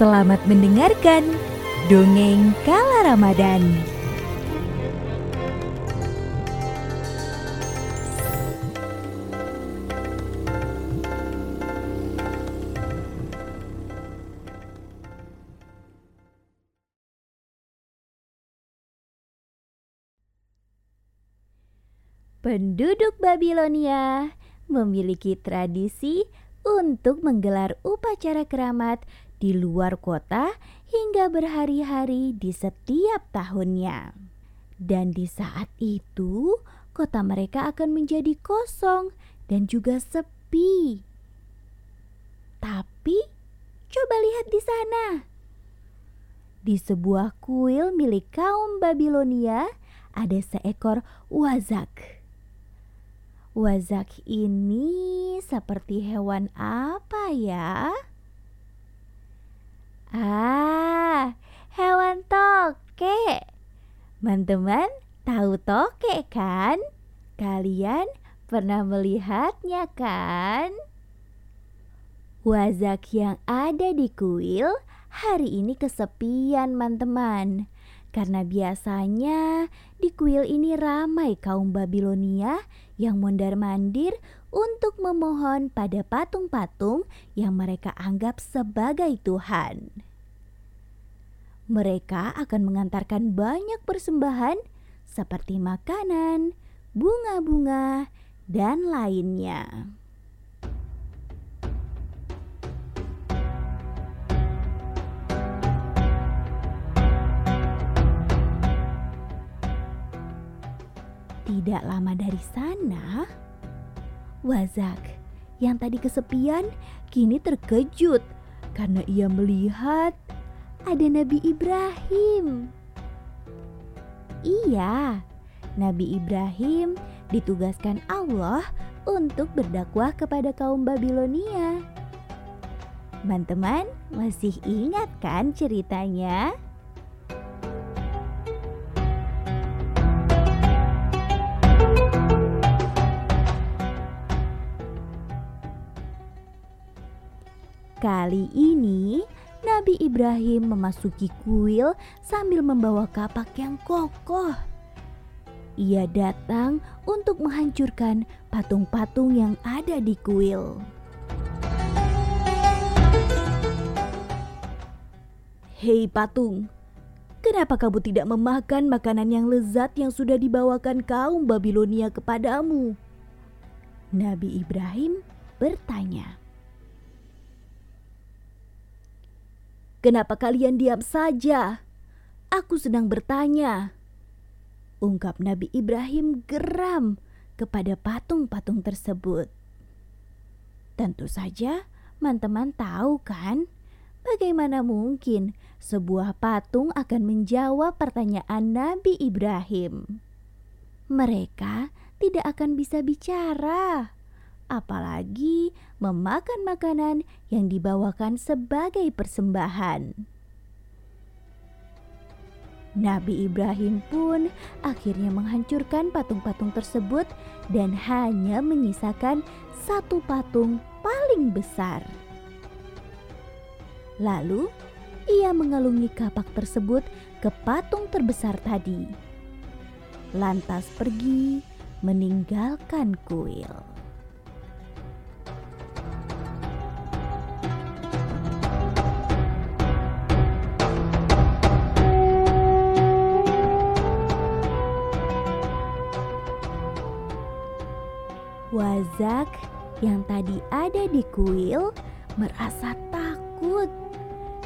Selamat mendengarkan Dongeng Kala Ramadan. Penduduk Babilonia memiliki tradisi untuk menggelar upacara keramat di luar kota hingga berhari-hari di setiap tahunnya. Dan di saat itu, kota mereka akan menjadi kosong dan juga sepi. Tapi, coba lihat di sana. Di sebuah kuil milik kaum Babilonia, ada seekor wazak. Wazak ini seperti hewan apa ya? Ah, hewan toke. Teman-teman, tahu toke kan? Kalian pernah melihatnya kan? Wazak yang ada di kuil hari ini kesepian, teman-teman. Karena biasanya di kuil ini ramai kaum Babilonia yang mondar-mandir untuk memohon pada patung-patung yang mereka anggap sebagai Tuhan. Mereka akan mengantarkan banyak persembahan seperti makanan, bunga-bunga, dan lainnya. Tidak lama dari sana, Wazak yang tadi kesepian kini terkejut karena ia melihat ada Nabi Ibrahim. Iya, Nabi Ibrahim ditugaskan Allah untuk berdakwah kepada kaum Babilonia. Teman-teman, masih ingat kan ceritanya? Kali ini Nabi Ibrahim memasuki kuil sambil membawa kapak yang kokoh. Ia datang untuk menghancurkan patung-patung yang ada di kuil. Hei patung, kenapa kamu tidak memakan makanan yang lezat yang sudah dibawakan kaum Babilonia kepadamu? Nabi Ibrahim bertanya. Kenapa kalian diam saja? Aku sedang bertanya. Ungkap Nabi Ibrahim geram kepada patung-patung tersebut. Tentu saja, teman-teman tahu kan? Bagaimana mungkin sebuah patung akan menjawab pertanyaan Nabi Ibrahim? Mereka tidak akan bisa bicara apalagi memakan makanan yang dibawakan sebagai persembahan. Nabi Ibrahim pun akhirnya menghancurkan patung-patung tersebut dan hanya menyisakan satu patung paling besar. Lalu ia mengalungi kapak tersebut ke patung terbesar tadi. Lantas pergi meninggalkan kuil. Wazak yang tadi ada di kuil merasa takut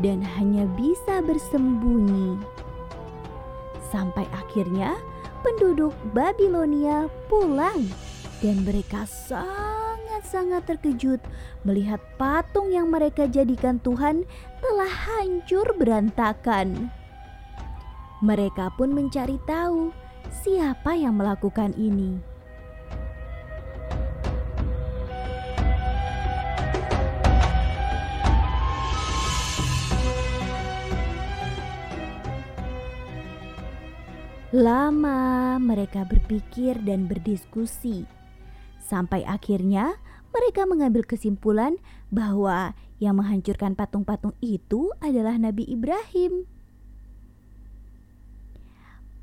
dan hanya bisa bersembunyi. Sampai akhirnya penduduk Babilonia pulang dan mereka sangat-sangat terkejut melihat patung yang mereka jadikan Tuhan telah hancur berantakan. Mereka pun mencari tahu siapa yang melakukan ini. Lama mereka berpikir dan berdiskusi, sampai akhirnya mereka mengambil kesimpulan bahwa yang menghancurkan patung-patung itu adalah Nabi Ibrahim.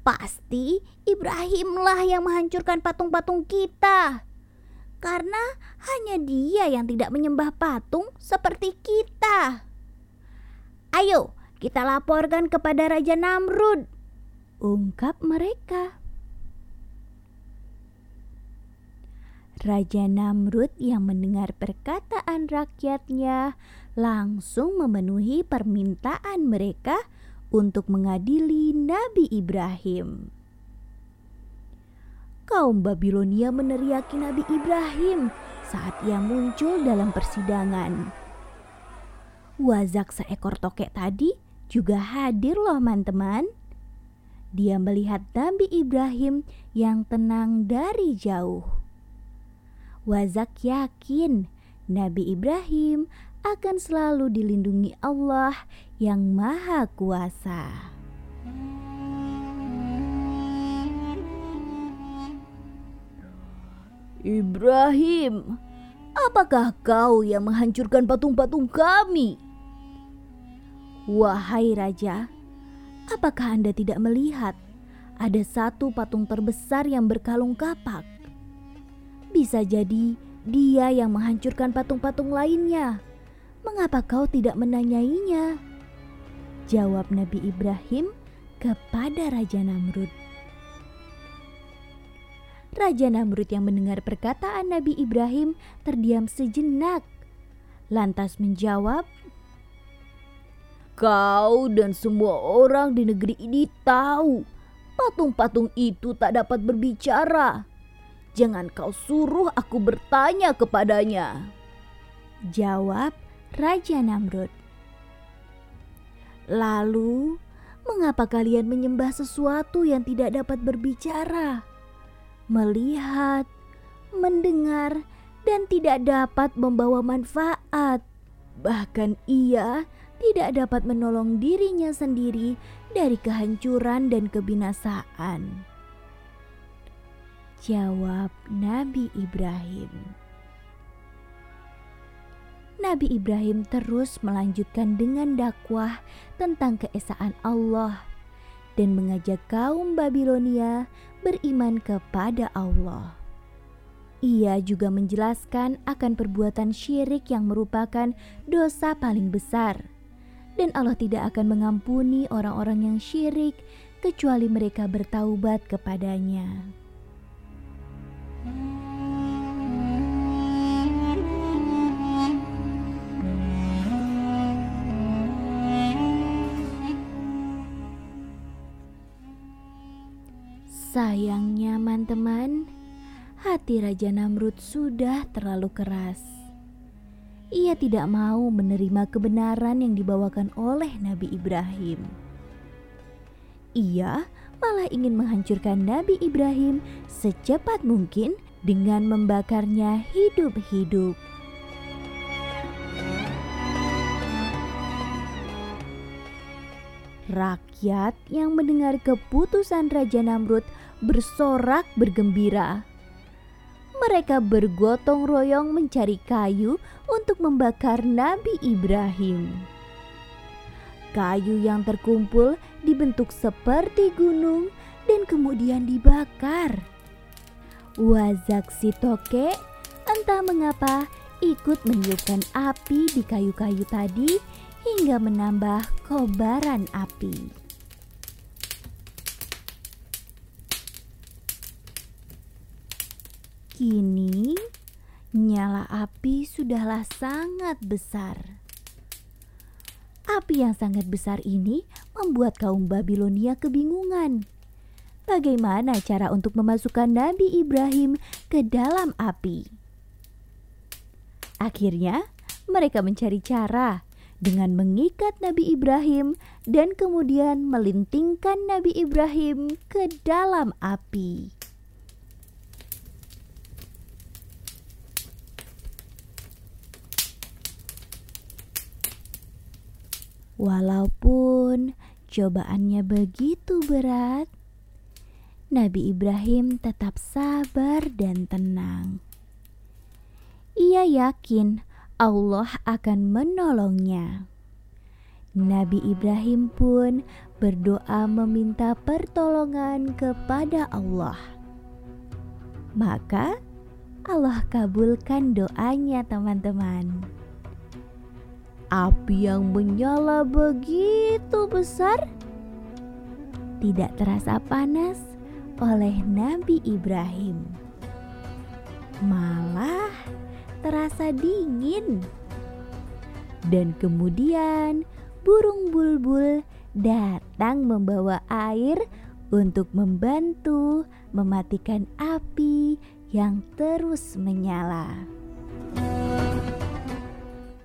Pasti Ibrahimlah yang menghancurkan patung-patung kita. Karena hanya dia yang tidak menyembah patung seperti kita. Ayo, kita laporkan kepada Raja Namrud. Ungkap mereka. Raja Namrud yang mendengar perkataan rakyatnya langsung memenuhi permintaan mereka untuk mengadili Nabi Ibrahim. Kaum Babilonia meneriaki Nabi Ibrahim saat ia muncul dalam persidangan. Wazak seekor tokek tadi juga hadir loh teman-teman. Dia melihat Nabi Ibrahim yang tenang dari jauh. Wazak yakin Nabi Ibrahim akan selalu dilindungi Allah yang Maha Kuasa. Ibrahim, apakah kau yang menghancurkan patung-patung kami? Wahai raja, apakah Anda tidak melihat ada satu patung terbesar yang berkalung kapak? Bisa jadi dia yang menghancurkan patung-patung lainnya. Mengapa kau tidak menanyainya? Jawab Nabi Ibrahim kepada Raja Namrud. Raja Namrud yang mendengar perkataan Nabi Ibrahim terdiam sejenak. Lantas menjawab, Kau dan semua orang di negeri ini tahu patung-patung itu tak dapat berbicara Jangan kau suruh aku bertanya kepadanya. Jawab Raja Namrud. Lalu, mengapa kalian menyembah sesuatu yang tidak dapat berbicara, melihat, mendengar, dan tidak dapat membawa manfaat? Bahkan ia tidak dapat menolong dirinya sendiri dari kehancuran dan kebinasaan. Jawab Nabi Ibrahim. Nabi Ibrahim terus melanjutkan dengan dakwah tentang keesaan Allah dan mengajak kaum Babilonia beriman kepada Allah. Ia juga menjelaskan akan perbuatan syirik yang merupakan dosa paling besar, dan Allah tidak akan mengampuni orang-orang yang syirik kecuali mereka bertaubat kepadanya. Sayangnya teman-teman, hati Raja Namrud sudah terlalu keras. Ia tidak mau menerima kebenaran yang dibawakan oleh Nabi Ibrahim. Ia malah ingin menghancurkan Nabi Ibrahim secepat mungkin dengan membakarnya hidup-hidup. Rakyat yang mendengar keputusan Raja Namrud bersorak bergembira. Mereka bergotong royong mencari kayu untuk membakar Nabi Ibrahim. Kayu yang terkumpul dibentuk seperti gunung dan kemudian dibakar. Wazak si toke entah mengapa ikut meniupkan api di kayu-kayu tadi hingga menambah kobaran api. Kini nyala api sudahlah sangat besar. Api yang sangat besar ini membuat kaum Babilonia kebingungan. Bagaimana cara untuk memasukkan Nabi Ibrahim ke dalam api? Akhirnya, mereka mencari cara dengan mengikat Nabi Ibrahim dan kemudian melintingkan Nabi Ibrahim ke dalam api. Walaupun cobaannya begitu berat, Nabi Ibrahim tetap sabar dan tenang. Ia yakin Allah akan menolongnya. Nabi Ibrahim pun berdoa meminta pertolongan kepada Allah. Maka Allah kabulkan doanya, teman-teman. Api yang menyala begitu besar tidak terasa panas oleh Nabi Ibrahim, malah terasa dingin. Dan kemudian burung bulbul datang membawa air untuk membantu mematikan api yang terus menyala.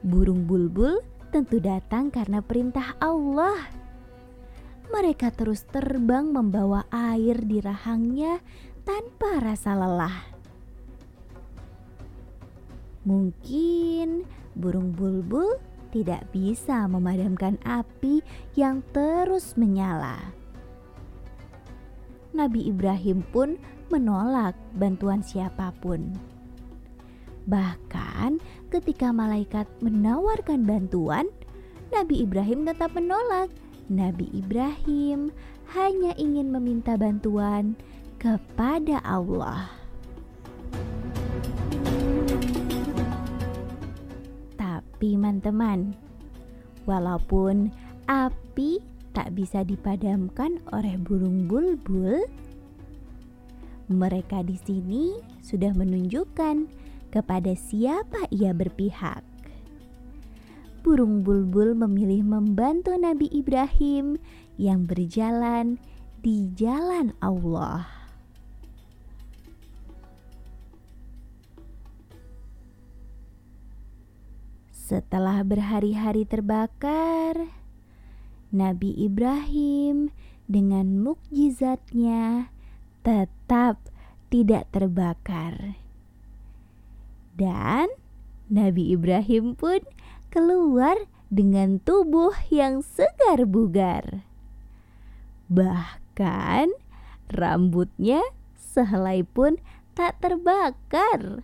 Burung bulbul tentu datang karena perintah Allah. Mereka terus terbang membawa air di rahangnya tanpa rasa lelah. Mungkin burung bulbul tidak bisa memadamkan api yang terus menyala. Nabi Ibrahim pun menolak bantuan siapa pun. Bahkan ketika malaikat menawarkan bantuan, Nabi Ibrahim tetap menolak. Nabi Ibrahim hanya ingin meminta bantuan kepada Allah. Tapi teman-teman, walaupun api tak bisa dipadamkan oleh burung bulbul, mereka di sini sudah menunjukkan kepada siapa ia berpihak. Burung bulbul memilih membantu Nabi Ibrahim yang berjalan di jalan Allah. Setelah berhari-hari terbakar, Nabi Ibrahim dengan mukjizatnya tetap tidak terbakar. Dan Nabi Ibrahim pun keluar dengan tubuh yang segar bugar. Bahkan rambutnya sehelai pun tak terbakar.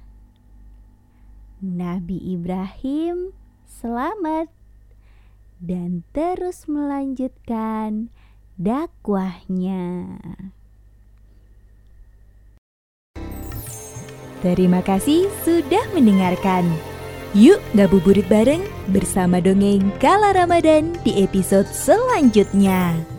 Nabi Ibrahim selamat dan terus melanjutkan dakwahnya. Terima kasih sudah mendengarkan. Yuk ngabuburit bareng bersama dongeng Kala Ramadan di episode selanjutnya.